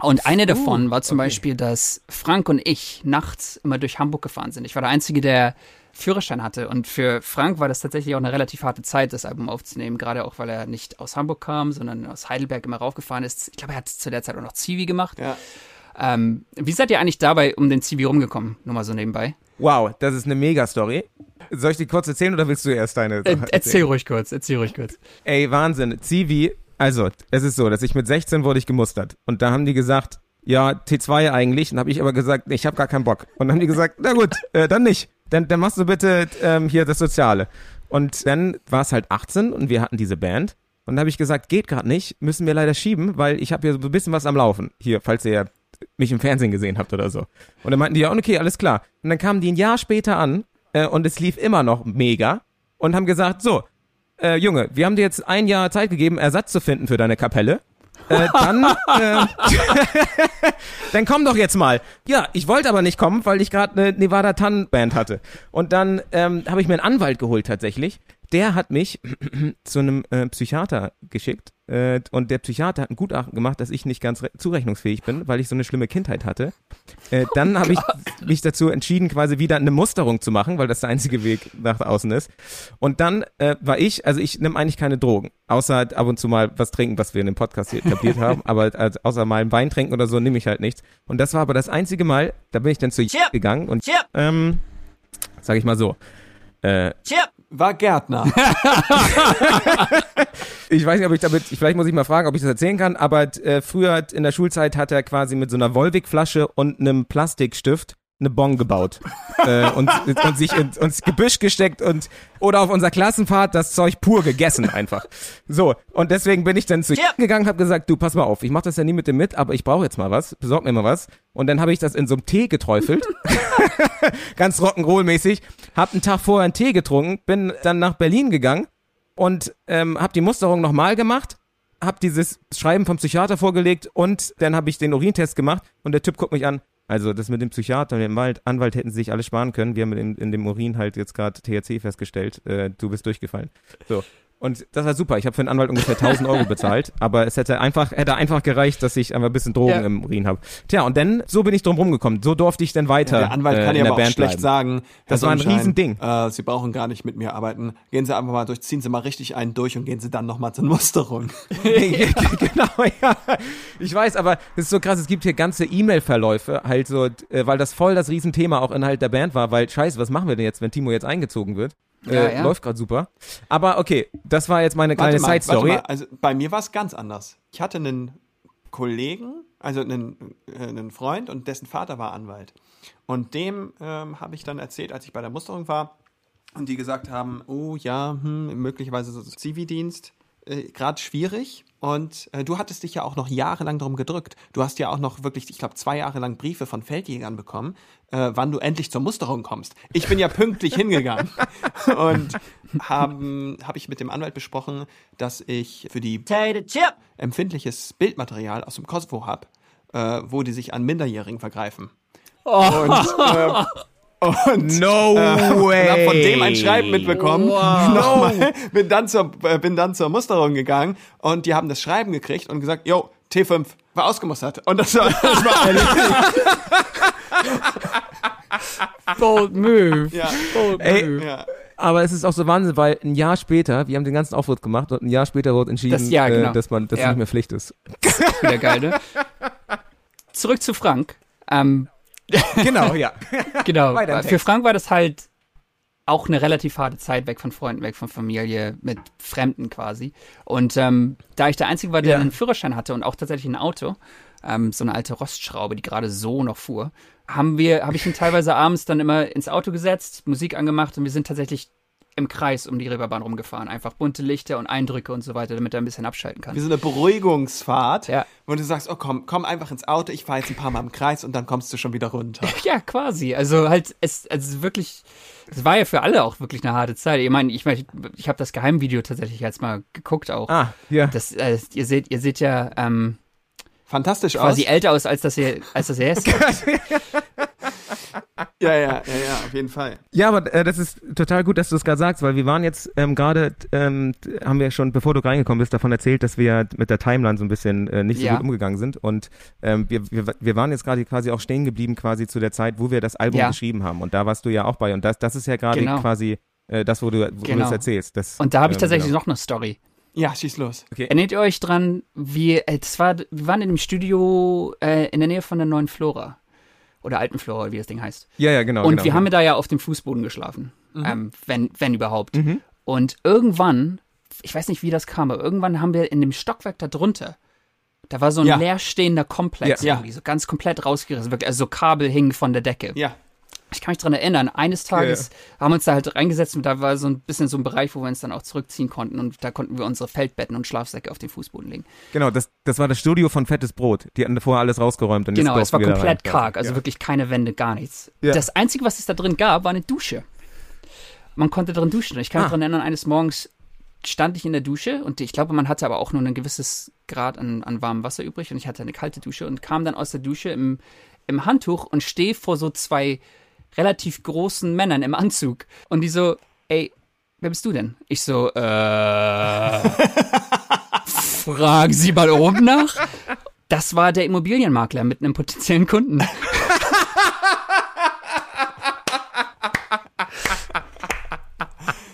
Und eine davon war zum Beispiel, dass Frank und ich nachts immer durch Hamburg gefahren sind. Ich war der Einzige, der Führerschein hatte. Und für Frank war das tatsächlich auch eine relativ harte Zeit, das Album aufzunehmen. Gerade auch, weil er nicht aus Hamburg kam, sondern aus Heidelberg immer raufgefahren ist. Ich glaube, er hat zu der Zeit auch noch Zivi gemacht. Ja. Ähm, wie seid ihr eigentlich dabei um den Zivi rumgekommen? Nur mal so nebenbei. Wow, das ist eine Mega-Story. Soll ich die kurz erzählen oder willst du erst deine Äh, erzähl ruhig kurz, erzähl ruhig kurz. Ey, Wahnsinn. Zivi, also, es ist so, dass ich mit 16 wurde ich gemustert. Und da haben die gesagt, ja, T2 eigentlich. Und habe ich aber gesagt, ich habe gar keinen Bock. Und dann haben die gesagt, na gut, äh, dann nicht. Dann, dann machst du bitte ähm, hier das Soziale. Und dann war es halt 18 und wir hatten diese Band. Und dann habe ich gesagt, geht gerade nicht, müssen wir leider schieben, weil ich habe hier so ein bisschen was am Laufen. Hier, falls ihr mich im Fernsehen gesehen habt oder so. Und dann meinten die, ja, okay, alles klar. Und dann kamen die ein Jahr später an äh, und es lief immer noch mega und haben gesagt, so, äh, Junge, wir haben dir jetzt ein Jahr Zeit gegeben, Ersatz zu finden für deine Kapelle. Äh, dann, äh, dann komm doch jetzt mal. Ja, ich wollte aber nicht kommen, weil ich gerade eine Nevada Tan Band hatte. Und dann ähm, habe ich mir einen Anwalt geholt tatsächlich. Der hat mich zu einem äh, Psychiater geschickt äh, und der Psychiater hat ein Gutachten gemacht, dass ich nicht ganz re- zurechnungsfähig bin, weil ich so eine schlimme Kindheit hatte. Äh, dann habe ich mich dazu entschieden, quasi wieder eine Musterung zu machen, weil das der einzige Weg nach außen ist. Und dann äh, war ich, also ich nehme eigentlich keine Drogen, außer halt ab und zu mal was trinken, was wir in dem Podcast hier etabliert haben, aber äh, außer mal ein Wein trinken oder so nehme ich halt nichts. Und das war aber das einzige Mal, da bin ich dann zu Chip. gegangen und Chip. ähm, sag ich mal so, äh, Chip! War Gärtner. ich weiß nicht, ob ich damit, ich, vielleicht muss ich mal fragen, ob ich das erzählen kann, aber äh, früher in der Schulzeit hat er quasi mit so einer Volvic-Flasche und einem Plastikstift eine Bon gebaut äh, und, und sich in, ins Gebüsch gesteckt und oder auf unserer Klassenfahrt das Zeug pur gegessen einfach. So, und deswegen bin ich dann zu Ja. gegangen, habe gesagt, du, pass mal auf, ich mach das ja nie mit dem mit, aber ich brauche jetzt mal was, besorg mir mal was. Und dann habe ich das in so einem Tee geträufelt, ganz Rock'n'Roll-mäßig, hab einen Tag vorher einen Tee getrunken, bin dann nach Berlin gegangen und ähm, habe die Musterung nochmal gemacht, habe dieses Schreiben vom Psychiater vorgelegt und dann habe ich den Urintest gemacht und der Typ guckt mich an. Also das mit dem Psychiater und dem Wald, Anwalt hätten sie sich alle sparen können. Wir haben in, in dem Urin halt jetzt gerade THC festgestellt. Äh, du bist durchgefallen. So. Und das war super. Ich habe für einen Anwalt ungefähr 1000 Euro bezahlt, aber es hätte einfach, hätte einfach gereicht, dass ich einfach ein bisschen Drogen Ja. im Urin habe. Tja, und dann, so bin ich drum rumgekommen. So durfte ich dann weiter Der Anwalt äh, kann in ja der aber auch Band schlecht bleiben. sagen, Das war ein Riesending. Äh, Sie brauchen gar nicht mit mir arbeiten. Gehen Sie einfach mal durch, ziehen Sie mal richtig einen durch und gehen Sie dann nochmal zur Musterung. genau, ja. Ich weiß, aber es ist so krass, es gibt hier ganze E-Mail-Verläufe, halt so, äh, weil das voll das Riesenthema auch innerhalb der Band war, weil scheiße, was machen wir denn jetzt, wenn Timo jetzt eingezogen wird? Äh, Ja, ja. Läuft gerade super. Aber okay, das war jetzt meine kleine Side-Story. Also bei mir war es ganz anders. Ich hatte einen Kollegen, also einen, äh, einen Freund und dessen Vater war Anwalt. Und dem ähm, habe ich dann erzählt, als ich bei der Musterung war und die gesagt haben, oh ja, hm, möglicherweise so Zivildienst, äh, gerade schwierig. Und äh, du hattest dich ja auch noch jahrelang darum gedrückt. Du hast ja auch noch wirklich, ich glaube, zwei Jahre lang Briefe von Feldjägern bekommen, äh, wann du endlich zur Musterung kommst. Ich bin ja pünktlich hingegangen und habe ich mit dem Anwalt besprochen, dass ich für die Chip! empfindliches Bildmaterial aus dem Kosovo habe, äh, wo die sich an Minderjährigen vergreifen. Und, ähm, und No way! und hab von dem ein Schreiben mitbekommen. Nochmal, bin, dann zur, äh, bin dann zur Musterung gegangen und die haben das Schreiben gekriegt und gesagt, yo, T5 war ausgemustert. Und das war, das war. Bold move. Ja, Bold Ey, move. ja. Aber es ist auch so Wahnsinn, weil ein Jahr später, wir haben den ganzen Auftritt gemacht und ein Jahr später wurde entschieden, Das- ja, genau. äh, dass man das Ja. nicht mehr Pflicht ist. Wieder geil, ne? Zurück zu Frank. Ähm, genau, ja. genau. Im Für. Frank war das halt auch eine relativ harte Zeit weg von Freunden, weg von Familie, mit Fremden quasi. Und ähm, da ich der Einzige war, der Ja. einen Führerschein hatte und auch tatsächlich ein Auto, ähm, so eine alte Rostschraube, die gerade so noch fuhr, haben wir, habe ich ihn teilweise abends dann immer ins Auto gesetzt, Musik angemacht und wir sind tatsächlich im Kreis um die Reeperbahn rumgefahren. Einfach bunte Lichter und Eindrücke und so weiter, damit er ein bisschen abschalten kann. Wie so eine Beruhigungsfahrt, Ja. wo du sagst, oh komm, komm einfach ins Auto, ich fahre jetzt ein paar Mal im Kreis und dann kommst du schon wieder runter. Ja, quasi. Also halt, es, also wirklich, es war ja für alle auch wirklich eine harte Zeit. Ich meine, ich, mein, ich, ich habe das Geheimvideo tatsächlich jetzt mal geguckt auch. Ah, ja. Das, äh, ihr seht, ihr seht ja ähm, Fantastisch quasi aus. älter aus, als das ihr, als das ihr ist. Ja, ja, ja, ja, auf jeden Fall. Ja, aber äh, das ist total gut, dass du es gerade sagst, weil wir waren jetzt ähm, gerade, ähm, haben wir schon, bevor du reingekommen bist, davon erzählt, dass wir mit der Timeline so ein bisschen äh, nicht so Ja. gut umgegangen sind. Und ähm, wir, wir, wir waren jetzt gerade quasi auch stehen geblieben, quasi zu der Zeit, wo wir das Album Ja. geschrieben haben. Und da warst du ja auch bei. Und das, das ist ja gerade Genau. quasi äh, das, wo du, wo du Genau. das erzählst. Das, Und da habe ich ähm, tatsächlich genau. noch eine Story. Ja, schieß los. Erinnert ihr euch dran, wie, äh, das war, wir waren in dem Studio äh, in der Nähe von der neuen Flora. Oder alten Flora, wie das Ding heißt. Ja, ja, genau. Und genau. wir haben da ja auf dem Fußboden geschlafen. Ähm, wenn, wenn überhaupt. Mhm. Und irgendwann, ich weiß nicht, wie das kam, aber irgendwann haben wir in dem Stockwerk da drunter, da war so ein Ja. leerstehender Komplex, Ja. irgendwie, so ganz komplett rausgerissen, wirklich, also so Kabel hingen von der Decke. Ja. Ich kann mich dran erinnern, eines Tages haben wir uns da halt reingesetzt und da war so ein bisschen so ein Bereich, wo wir uns dann auch zurückziehen konnten und da konnten wir unsere Feldbetten und Schlafsäcke auf den Fußboden legen. Genau, das, das war das Studio von Fettes Brot. Die hatten vorher alles rausgeräumt. Und Genau, es war komplett karg, also ja. wirklich keine Wände, gar nichts. Ja. Das Einzige, was es da drin gab, war eine Dusche. Man konnte drin duschen. Ich kann mich Ah. daran erinnern, eines Morgens stand ich in der Dusche und ich glaube, man hatte aber auch nur ein gewisses Grad an, an warmem Wasser übrig und ich hatte eine kalte Dusche und kam dann aus der Dusche im, im Handtuch und stehe vor so zwei relativ großen Männern im Anzug und die so, ey, wer bist du denn? Ich so, äh, fragen Sie mal oben nach. Das war der Immobilienmakler mit einem potenziellen Kunden.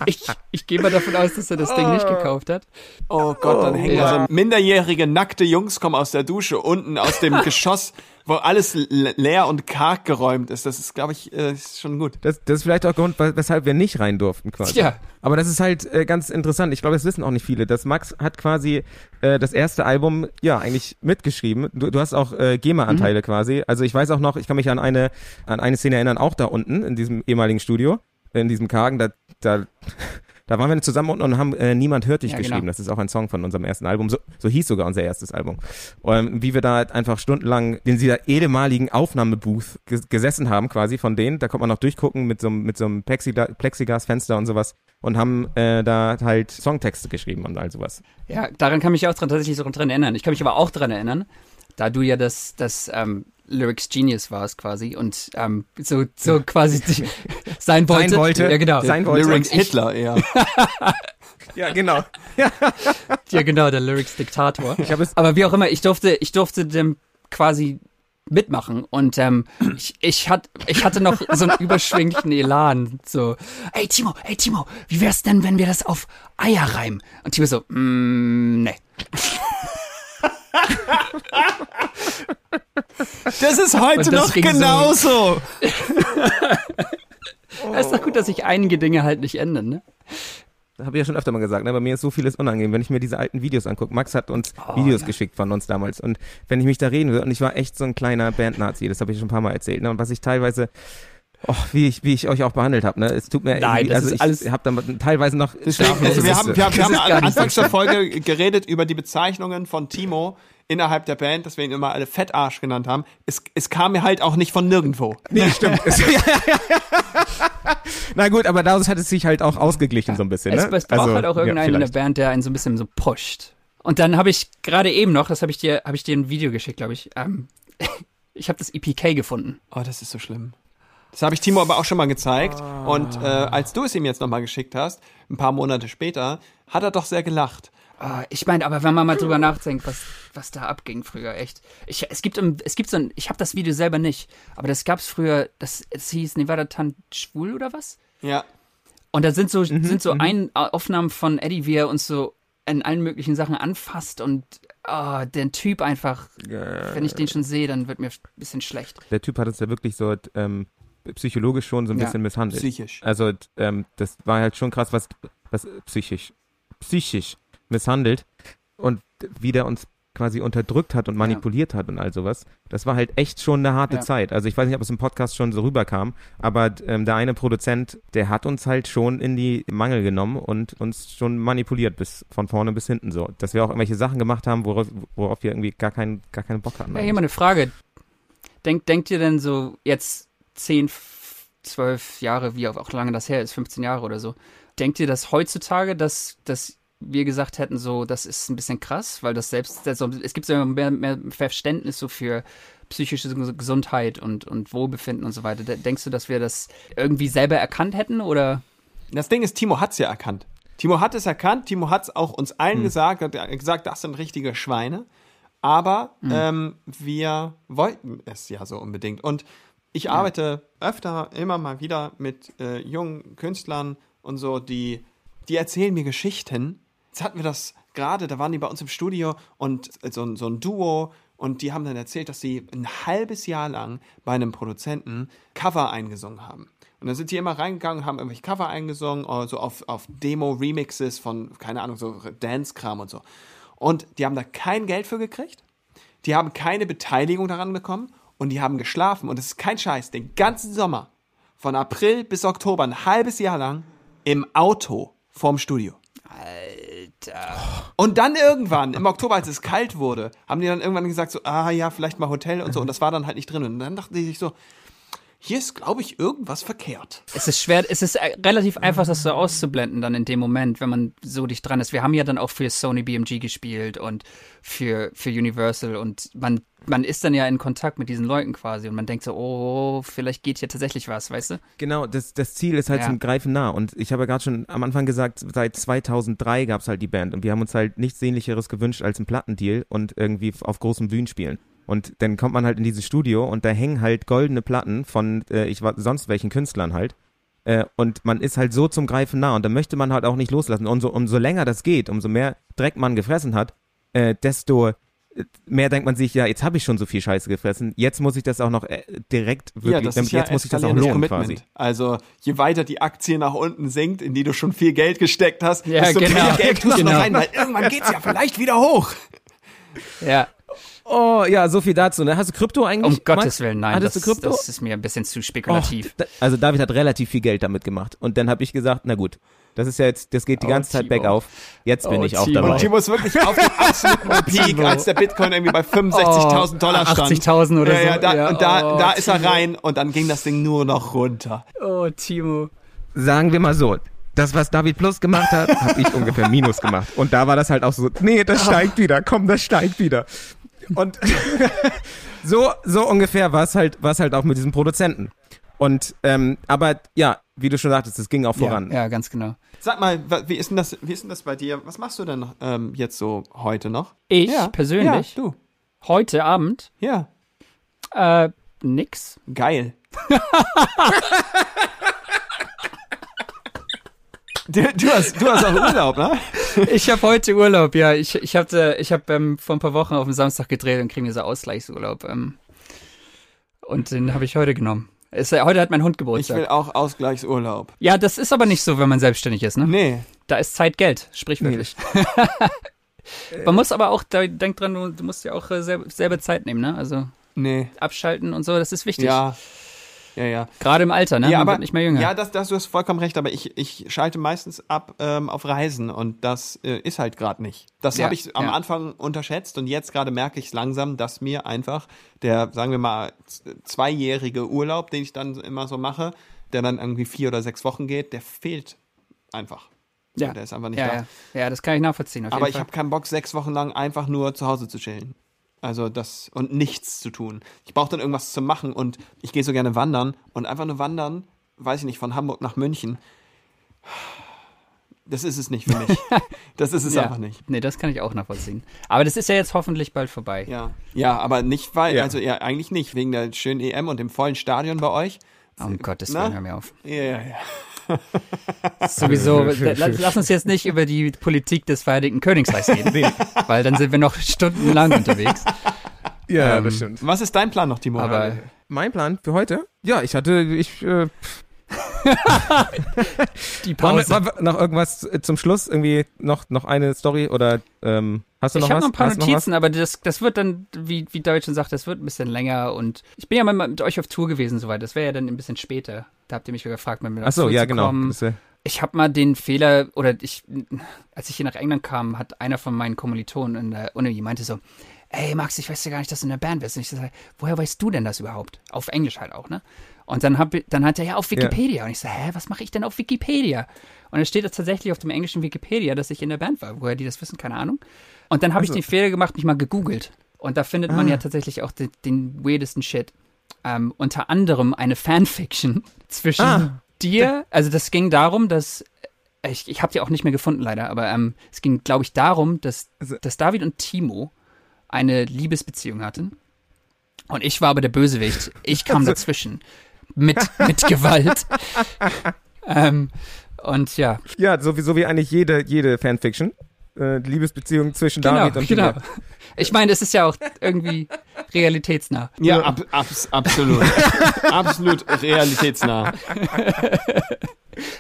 Ich, gehe mal davon aus, dass er das Ding nicht gekauft hat. Oh Gott, dann hängen ja. da so minderjährige, nackte Jungs kommen aus der Dusche unten aus dem Geschoss, wo alles le- leer und karg geräumt ist. Das ist, glaube ich, äh, ist schon gut. Das, das ist vielleicht auch Grund, wes- weshalb wir nicht rein durften quasi. Tja. Aber das ist halt äh, ganz interessant. Ich glaube, das wissen auch nicht viele. Das Max hat quasi äh, das erste Album ja eigentlich mitgeschrieben. Du, du hast auch äh, Mhm. GEMA-Anteile quasi. Also ich weiß auch noch, ich kann mich an eine an eine Szene erinnern, auch da unten in diesem ehemaligen Studio, in diesem Kargen. Da da da waren wir zusammen unten und haben äh, Niemand hört dich Ja, geschrieben. genau. Das ist auch ein Song von unserem ersten Album. So, so hieß sogar unser erstes Album. Und wie wir da halt einfach stundenlang in dieser ehemaligen Aufnahmebooth ges gesessen haben, quasi von denen. Da konnte man noch durchgucken mit so, einem- mit so einem Plexigla Plexiglasfenster und sowas. Und haben äh, da halt Songtexte geschrieben und all sowas. Ja, daran kann mich auch dran, tatsächlich so dran erinnern. Ich kann mich aber auch dran erinnern, da du ja das, das ähm, Lyrics Genius warst quasi und ähm, so, so quasi sein wollte. Sein wollte. Ja, genau. Sein wollte. Lyrics Hitler eher. Ja, genau. Ja, genau, der habe es Aber wie auch immer, ich durfte, ich durfte dem quasi mitmachen und ähm, ich, ich, hat, ich hatte noch so einen überschwinglichen Elan. So, ey Timo, ey Timo, wie wär's denn, wenn wir das auf Eier reimen? Und Timo so, mm, ne. Das ist heute das noch ging so- genauso. Es ist doch gut, dass sich einige Dinge halt nicht ändern, ne? habe ich ja schon öfter mal gesagt, ne? bei mir ist so vieles unangenehm, wenn ich mir diese alten Videos angucke. Max hat uns Oh, Videos ja. geschickt von uns damals und wenn ich mich da reden würde, und ich war echt so ein kleiner Band-Nazi, das habe ich schon ein paar Mal erzählt, ne? und was ich teilweise, oh, wie ich, wie ich euch auch behandelt habe, ne? es tut mir Nein, also ich alles- habe dann teilweise noch Deswegen, also wir haben, wir haben, wir haben anfangs so der Folge geredet über die Bezeichnungen von Timo innerhalb der Band, dass wir ihn immer alle Fettarsch genannt haben. Es, es kam mir halt auch nicht von nirgendwo. Nee, stimmt. Es- ja, ja, ja. Na gut, aber daraus hat es sich halt auch ausgeglichen so ein bisschen. Es, Ne? es braucht Also, halt auch ja, irgendeinen in der. Band, der einen so ein bisschen so pusht. Und dann habe ich gerade eben noch, das habe ich dir, habe ich dir ein Video geschickt, glaube ich. Ähm, ich habe das EPK gefunden. Oh, das ist so schlimm. Das habe ich Timo aber auch schon mal gezeigt. Und äh, als du es ihm jetzt nochmal geschickt hast, ein paar Monate später, hat er doch sehr gelacht. Ah, ich meine, aber wenn man mal drüber nachdenkt, was, was da abging früher, echt. Ich, es gibt, es gibt so ein, ich habe das Video selber nicht, aber das gab's früher, das, es hieß Nevada Tant schwul oder was? Ja. Und da sind so, Mhm, sind so ein, Aufnahmen von Eddie, wie er uns so in allen möglichen Sachen anfasst und ah, der Typ einfach, wenn ich den schon sehe, dann wird mir ein bisschen schlecht. Der Typ hat uns ja wirklich so ähm, psychologisch schon so ein Ja, bisschen misshandelt. psychisch. Also ähm, das war halt schon krass, was, was psychisch, psychisch misshandelt und wie der uns quasi unterdrückt hat und manipuliert hat und all sowas. Das war halt echt schon eine harte Ja. Zeit. Also ich weiß nicht, ob es im Podcast schon so rüberkam, aber ähm, der eine Produzent, der hat uns halt schon in die Mangel genommen und uns schon manipuliert bis von vorne bis hinten so. Dass wir auch irgendwelche Sachen gemacht haben, worauf, worauf wir irgendwie gar keinen, gar keinen Bock hatten. Ja, hier mal eine Frage. Denkt, denkt ihr denn so jetzt 10, f- 12 Jahre, wie auch lange das her ist, 15 Jahre oder so, denkt ihr, dass heutzutage, dass, dass wir gesagt hätten, so, das ist ein bisschen krass, weil das selbst, also, es gibt immer mehr, mehr Verständnis so für psychische Ges- Gesundheit und, und Wohlbefinden und so weiter. De- Denkst du, dass wir das irgendwie selber erkannt hätten oder? Das Ding ist, Timo hat's ja erkannt. Timo hat es erkannt, Timo hat's auch uns Hm. allen gesagt, hat gesagt, das sind richtige Schweine. Aber Hm. ähm, wir wollten es ja so unbedingt. Und ich arbeite öfter immer mal wieder mit äh, jungen Künstlern und so, die, die erzählen mir Geschichten. Jetzt hatten wir das gerade, da waren die bei uns im Studio und so, ein- so ein Duo und die haben dann erzählt, dass sie ein halbes Jahr lang bei einem Produzenten Cover eingesungen haben. Und dann sind die immer reingegangen, haben irgendwelche Cover eingesungen, oder so auf, auf Demo-Remixes von, keine Ahnung, so Dance-Kram und so. Und die haben da kein Geld für gekriegt. Die haben keine Beteiligung daran bekommen und die haben geschlafen. Und es ist kein Scheiß, den ganzen Sommer, von April bis Oktober, ein halbes Jahr lang, im Auto vorm Studio. Alter. Und dann irgendwann, im Oktober, als es kalt wurde, haben die dann irgendwann gesagt, so, ah ja, vielleicht mal Hotel und so. Und das war dann halt nicht drin. Und dann dachten die sich so, hier ist, glaube ich, irgendwas verkehrt. Es ist schwer, es ist äh, relativ einfach, das so auszublenden dann in dem Moment, wenn man so dicht dran ist. Wir haben ja dann auch für Sony BMG gespielt und für, für Universal und man, man ist dann ja in Kontakt mit diesen Leuten quasi und man denkt so, oh, vielleicht geht hier tatsächlich was, weißt du? Genau, das, das Ziel ist halt Ja. zum Greifen nah. Und ich habe ja gerade schon am Anfang gesagt, seit 2003 gab es halt die Band und wir haben uns halt nichts Sehnlicheres gewünscht als einen Plattendeal und irgendwie auf großen Bühnen spielen. Und dann kommt man halt in dieses Studio und da hängen halt goldene Platten von äh, ich war sonst welchen Künstlern halt. Äh, und man ist halt so zum Greifen nah und da möchte man halt auch nicht loslassen. Und so, umso länger das geht, umso mehr Dreck man gefressen hat, äh, desto äh, mehr denkt man sich, ja, jetzt habe ich schon so viel Scheiße gefressen, jetzt muss ich das auch noch äh, direkt wirklich, damit, jetzt muss ich das auch lohnen Commitment. quasi. Also, je weiter die Aktie nach unten sinkt, in die du schon viel Geld gesteckt hast, Ja, desto genau. mehr Geld tust du Genau. noch rein, weil irgendwann geht's ja vielleicht wieder hoch. Ja, Oh, ja, so viel dazu. Ne? Hast du Krypto eigentlich? um Gottes Max? Willen, nein, Hattest das, du Krypto? das ist mir ein bisschen zu Och, spekulativ. da- also David hat relativ viel Geld damit gemacht. Und dann habe ich gesagt, na gut, das ist ja jetzt, das geht die Oh, ganze Zeit Timo. bergauf. Jetzt bin Oh, ich auch Timo. dabei. Und Timo ist wirklich auf dem absoluten Peak, als der Bitcoin irgendwie bei 65.000 Dollar stand. 80.000 oder ja, Ja, so. da, Ja, und da, oh, da ist er Timo. rein und dann ging das Ding nur noch runter. Oh, Timo. Sagen wir mal so, das, was David Plus gemacht hat, habe ich ungefähr Minus gemacht. Und da war das halt auch so, nee, das steigt wieder, komm, das steigt wieder. Und so, so ungefähr war es halt, war's halt auch mit diesem Produzenten. Und, ähm, aber ja, wie du schon sagtest, es ging auch voran. Ja, ganz genau. Sag mal, wie ist denn das, wie ist denn das bei dir? Was machst du denn ähm, jetzt so heute noch? Ich Ja, persönlich, Ja, du. heute Abend, Ja, äh, nix. geil. du, du, hast, du hast auch Urlaub, ne? Ich habe heute Urlaub, ja. Ich, ich habe ich hab, ähm, vor ein paar Wochen auf dem Samstag gedreht und kriege mir so Ausgleichsurlaub. Ähm, und den habe ich heute genommen. Ist, äh, heute hat mein Hund Ich Geburtstag. will auch Ausgleichsurlaub. Ja, das ist aber nicht so, wenn man selbstständig ist, ne? Nee. Da ist Zeit Geld, sprichwörtlich. man muss aber auch, da, denk dran, du, musst ja auch äh, selber, selber Zeit nehmen, ne? Also Nee. abschalten und so, das ist wichtig. Ja. Ja, ja. Gerade im Alter, ne? Ja, man aber nicht mehr jünger. Ja, das, das, du hast vollkommen recht, aber ich, ich schalte meistens ab ähm, auf Reisen und das äh, ist halt gerade nicht. Das Ja, habe ich am ja. Anfang unterschätzt und jetzt gerade merke ich langsam, dass mir einfach der, sagen wir mal, zweijährige Urlaub, den ich dann immer so mache, der dann irgendwie vier oder sechs Wochen geht, der fehlt einfach. ja. Der ist einfach nicht ja, da. ja. ja, das kann ich nachvollziehen. Aber ich habe keinen Bock, sechs Wochen lang einfach nur zu Hause zu chillen. Also das und nichts zu tun. Ich brauche dann irgendwas zu machen und ich gehe so gerne wandern und einfach nur wandern, weiß ich nicht, von Hamburg nach München. Das ist es nicht für mich. Das ist es ja. einfach nicht. Nee, das kann ich auch nachvollziehen. Aber das ist ja jetzt hoffentlich bald vorbei. Ja. Ja, aber nicht, weil, Ja. also ja, eigentlich nicht, wegen der schönen EM und dem vollen Stadion bei euch. Um Gottes Na? Willen, hör mir auf. Ja, ja, ja. Sowieso, lass, uns jetzt nicht über die Politik des Vereinigten Königreichs reden, weil dann sind wir noch stundenlang unterwegs. Ja, Ähm, das stimmt. Was ist dein Plan noch, Timo? Aber Mein Plan für heute? Ja, ich hatte, ich, äh, die Pause. wollen wir noch irgendwas zum Schluss? Irgendwie noch, noch eine Story oder, ähm, Hast du noch ich habe noch ein paar Hast? Notizen, aber das, das wird dann, wie, wie David schon sagt, das wird ein bisschen länger und ich bin ja mal mit euch auf Tour gewesen soweit. Das wäre ja dann ein bisschen später. Da habt ihr mich wieder gefragt, mit auf Ach so, ja, genau. Das, Ich habe mal den Fehler, oder ich, als ich hier nach England kam, hat einer von meinen Kommilitonen in der Uni meinte so, ey Max, ich weiß ja gar nicht, dass du in der Band bist. Und ich so, woher weißt du denn das überhaupt? Auf Englisch halt auch, ne? Und dann, hab, dann hat er ja auf Wikipedia. Und ich so, hä, was mache ich denn auf Wikipedia? Und dann steht es tatsächlich auf dem englischen Wikipedia, dass ich in der Band war. Woher die das wissen, keine Ahnung. Und dann habe ich den Fehler gemacht, mich mal gegoogelt. Und da findet man ja tatsächlich auch den, den weirdesten Shit. Ähm, unter anderem eine Fanfiction zwischen Ah. dir. Also das ging darum, dass ich, ich habe die auch nicht mehr gefunden leider, aber ähm, es ging, glaube ich, darum, dass, Also- dass David und Timo eine Liebesbeziehung hatten. Und ich war aber der Bösewicht. Ich kam Also dazwischen. Mit, mit Gewalt. ähm, und ja, ja, sowieso wie eigentlich jede, jede Fanfiction. Äh, Liebesbeziehung zwischen genau, David und genau. Timo. Ich meine, es ist ja auch irgendwie realitätsnah. Ja, ab, abs, absolut. absolut realitätsnah.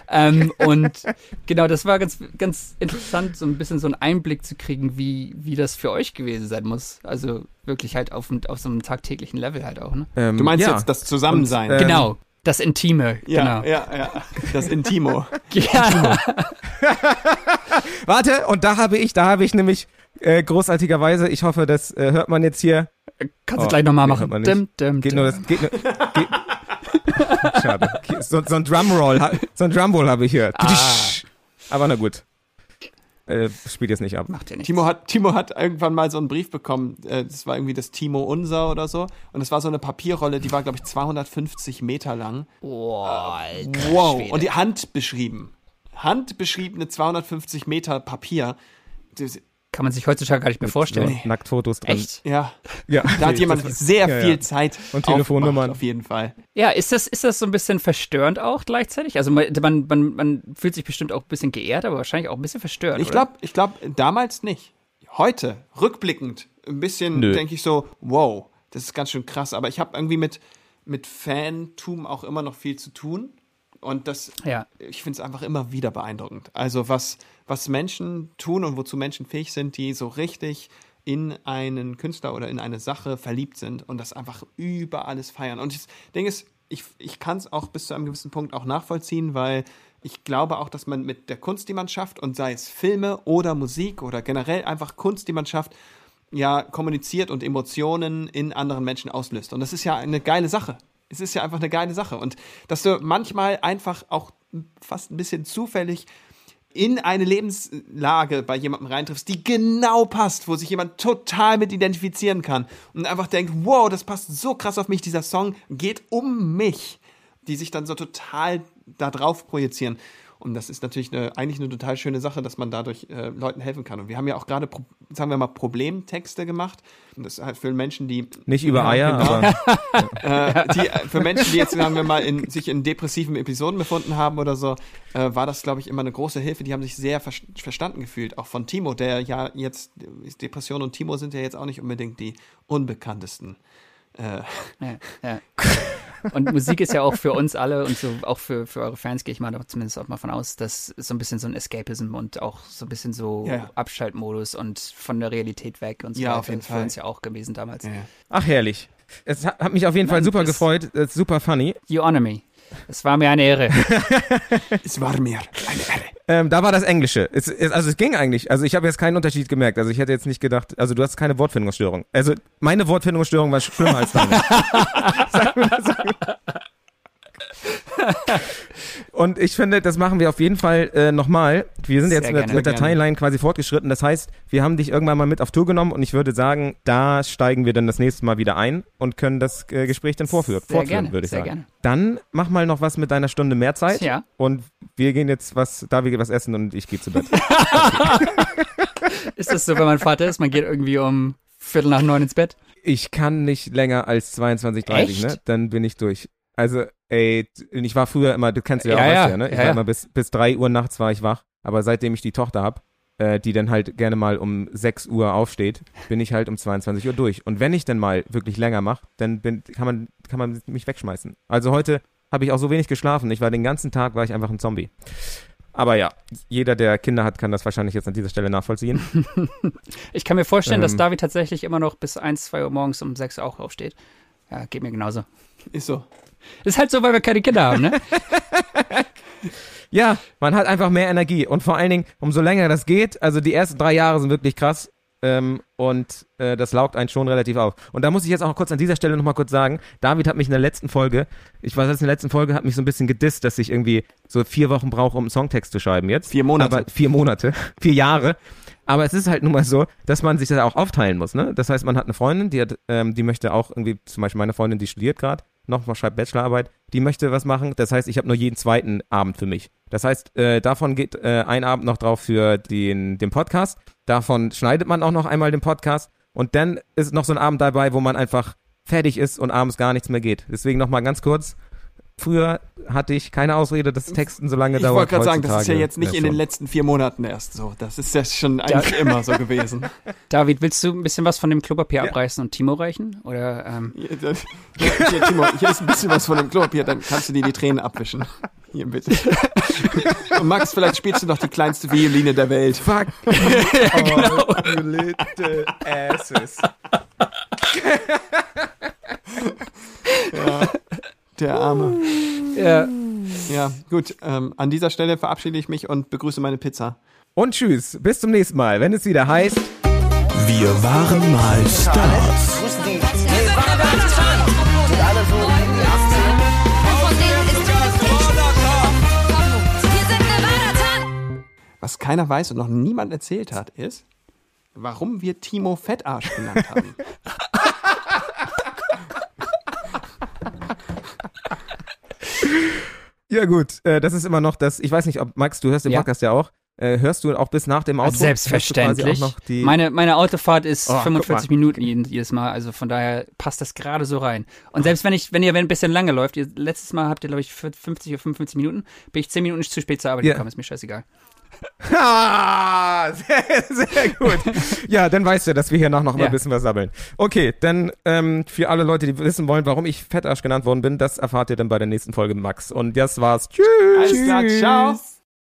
Ähm, und genau, das war ganz, ganz interessant, so ein bisschen so einen Einblick zu kriegen, wie, wie das für euch gewesen sein muss. Also wirklich halt auf, auf so einem tagtäglichen Level halt auch, ne? Ähm, Du meinst ja. jetzt das Zusammensein? Und, äh, Ähm, genau, das Intime, ja, genau. ja, ja. Das Intimo. Ja. Warte, und da habe ich, da habe ich nämlich äh, großartigerweise, ich hoffe, das äh, hört man jetzt hier. Kannst du Oh, gleich nochmal machen. Dim, dim, Geht dim. nur das, geht nur, geht, Schade. So, so ein Drumroll, so ein Drumroll habe ich hier. Ah. Aber na gut. Äh, spielt jetzt nicht ab. Macht ja nichts. Timo hat, Timo hat irgendwann mal so einen Brief bekommen, äh, das war irgendwie das Timo Unser oder so. Und das war so eine Papierrolle, die war, glaube ich, 250 Meter lang. Boah, alter Wow. Schwede. Und die Hand beschrieben. Handbeschriebene 250 Meter Papier. Kann man sich heutzutage gar nicht mehr vorstellen. So Nacktfotos drin. Echt? ja, Ja. da hat jemand sehr ja, viel ja. Zeit Und Telefonnummern. auf jeden Fall. Ja, ist das, ist das so ein bisschen verstörend auch gleichzeitig? Also man, man, man, man fühlt sich bestimmt auch ein bisschen geehrt, aber wahrscheinlich auch ein bisschen verstört. Ich glaube, ich glaube damals nicht. Heute, rückblickend, ein bisschen denke ich so, wow, das ist ganz schön krass. Aber ich habe irgendwie mit, mit Fantum auch immer noch viel zu tun. Und das, Ja. ich finde es einfach immer wieder beeindruckend. Also was, was Menschen tun und wozu Menschen fähig sind, die so richtig in einen Künstler oder in eine Sache verliebt sind und das einfach über alles feiern. Und das Ding ist, ich, ich kann es auch bis zu einem gewissen Punkt auch nachvollziehen, weil ich glaube auch, dass man mit der Kunst, die man schafft, und sei es Filme oder Musik oder generell einfach Kunst, die man schafft, ja kommuniziert und Emotionen in anderen Menschen auslöst. Und das ist ja eine geile Sache. Es ist ja einfach eine geile Sache. Und dass du manchmal einfach auch fast ein bisschen zufällig in eine Lebenslage bei jemandem reintriffst, die genau passt, wo sich jemand total mit identifizieren kann und einfach denkt, wow, das passt so krass auf mich, dieser Song geht um mich, die sich dann so total da drauf projizieren. Und das ist natürlich eine, eigentlich eine total schöne Sache, dass man dadurch äh, Leuten helfen kann. Und wir haben ja auch gerade, sagen wir mal, Problemtexte gemacht. Und das ist halt für Menschen, die Nicht über Ja, Eier, genau. aber äh, die, äh, für Menschen, die jetzt, sagen wir mal, in, sich in depressiven Episoden befunden haben oder so, äh, war das, glaube ich, immer eine große Hilfe. Die haben sich sehr ver verstanden gefühlt, auch von Timo, der ja jetzt, Depression und Timo sind ja jetzt auch nicht unbedingt die unbekanntesten. Äh, Ja, ja. Und Musik ist ja auch für uns alle und so auch für, für eure Fans, gehe ich mal zumindest auch mal von aus, dass so ein bisschen so ein Escapism und auch so ein bisschen so Ja. Abschaltmodus und von der Realität weg und so Ja, weiter. auf jeden für Fall. uns ja auch gewesen damals. ja. ach herrlich. Es hat, hat mich auf jeden Fall Nein, super das- gefreut. Super funny. You honor me. Es war mir eine Ehre. Es war mir eine Ehre. Ähm, da war das Englische. Es, es, also es ging eigentlich. Also ich habe jetzt keinen Unterschied gemerkt. Also ich hätte jetzt nicht gedacht, also du hast keine Wortfindungsstörung. Also meine Wortfindungsstörung war schlimmer als deine. Sagen wir mal so. Und ich finde, das machen wir auf jeden Fall äh, nochmal. Wir sind Sehr jetzt mit, gerne. mit der. Timeline quasi fortgeschritten. Das heißt, wir haben dich irgendwann mal mit auf Tour genommen und ich würde sagen, da steigen wir dann das nächste Mal wieder ein und können das äh, Gespräch dann vorführen, Sehr fortführen, gerne, würde ich sehr sagen. gerne. Dann mach mal noch was mit deiner Stunde mehr Zeit. Ja. Und wir gehen jetzt was, David geht was essen und ich gehe zu Bett. Ist das so, wenn man Vater ist, man geht irgendwie um Viertel nach neun ins Bett? Ich kann nicht länger als 22:30, Echt? ne? Dann bin ich durch. Also, ey, ich war früher immer, du kennst ja, Ja, auch, ja, ja, ne? Ich ja, war immer bis, bis 3 Uhr nachts war ich wach. Aber seitdem ich die Tochter hab, äh, die dann halt gerne mal um 6 Uhr aufsteht, bin ich halt um 22 Uhr durch. Und wenn ich dann mal wirklich länger mache, dann bin, kann man, kann man mich wegschmeißen. Also heute habe ich auch so wenig geschlafen. Ich war den ganzen Tag, war ich einfach ein Zombie. Aber ja, jeder, der Kinder hat, kann das wahrscheinlich jetzt an dieser Stelle nachvollziehen. Ich kann mir vorstellen, dass Ähm. David tatsächlich immer noch bis 1, 2 Uhr morgens um 6 Uhr auch aufsteht. Ja, geht mir genauso. Ist so. Ist halt so, weil wir keine Kinder haben, ne? Ja, man hat einfach mehr Energie und vor allen Dingen, umso länger das geht, also die ersten drei Jahre sind wirklich krass ähm, und äh, das laugt einen schon relativ auf. Und da muss ich jetzt auch kurz an dieser Stelle nochmal kurz sagen, David hat mich in der letzten Folge, ich weiß jetzt in der letzten Folge, hat mich so ein bisschen gedisst, dass ich irgendwie so vier Wochen brauche, um einen Songtext zu schreiben jetzt. Vier Monate. Aber vier Monate, vier Jahre. Aber es ist halt nun mal so, dass man sich das auch aufteilen muss, ne? Das heißt, man hat eine Freundin, die hat, ähm, die möchte auch irgendwie, zum Beispiel meine Freundin, die studiert gerade, noch mal schreibt Bachelorarbeit, die möchte was machen. Das heißt, ich habe nur jeden zweiten Abend für mich. Das heißt, äh, davon geht äh, ein Abend noch drauf für den, den Podcast. Davon schneidet man auch noch einmal den Podcast. Und dann ist noch so ein Abend dabei, wo man einfach fertig ist und abends gar nichts mehr geht. Deswegen noch mal ganz kurz. Früher hatte ich keine Ausrede, dass Texten so lange Ich dauert. wollte gerade sagen, das ist ja jetzt nicht ja, in den letzten vier Monaten erst so. Das ist ja schon eigentlich immer so gewesen. David, willst du ein bisschen was von dem Klopapier abreißen und Timo reichen? Oder, ähm, Hier, Timo, hier ist ein bisschen was von dem Klopapier, dann kannst du dir die Tränen abwischen. Hier, bitte. Und Max, vielleicht spielst du noch die kleinste Violine der Welt. Fuck. oh, you little asses. Der Arme. ja, Ja, gut. Ähm, an dieser Stelle verabschiede ich mich und begrüße meine Pizza. Und tschüss. Bis zum nächsten Mal, wenn es wieder heißt. Wir waren mal Stars. Was keiner weiß und noch niemand erzählt hat, ist, warum wir Timo Fettarsch genannt haben. Ja gut, äh, das ist immer noch das, ich weiß nicht, ob Max, du hörst den Ja. Podcast ja auch. Äh, hörst du auch bis nach dem Auto? selbstverständlich. Meine, meine Autofahrt ist Oh, guck 45 mal. Minuten jedes Mal, also von daher passt das gerade so rein. Und selbst wenn ich, wenn ihr wenn ein bisschen lange läuft, ihr, letztes Mal habt ihr, glaube ich, für 50 oder 55 Minuten, bin ich 10 Minuten zu spät zur Arbeit Ja. gekommen, ist mir scheißegal. Ah, sehr, sehr gut. ja, dann weißt du, dass wir hier noch, noch mal Ja. ein bisschen was sabbeln. Okay, dann ähm, für alle Leute, die wissen wollen, warum ich Fettarsch genannt worden bin, das erfahrt ihr dann bei der nächsten Folge Max. Und das war's. Tschüss. Alles klar, ciao.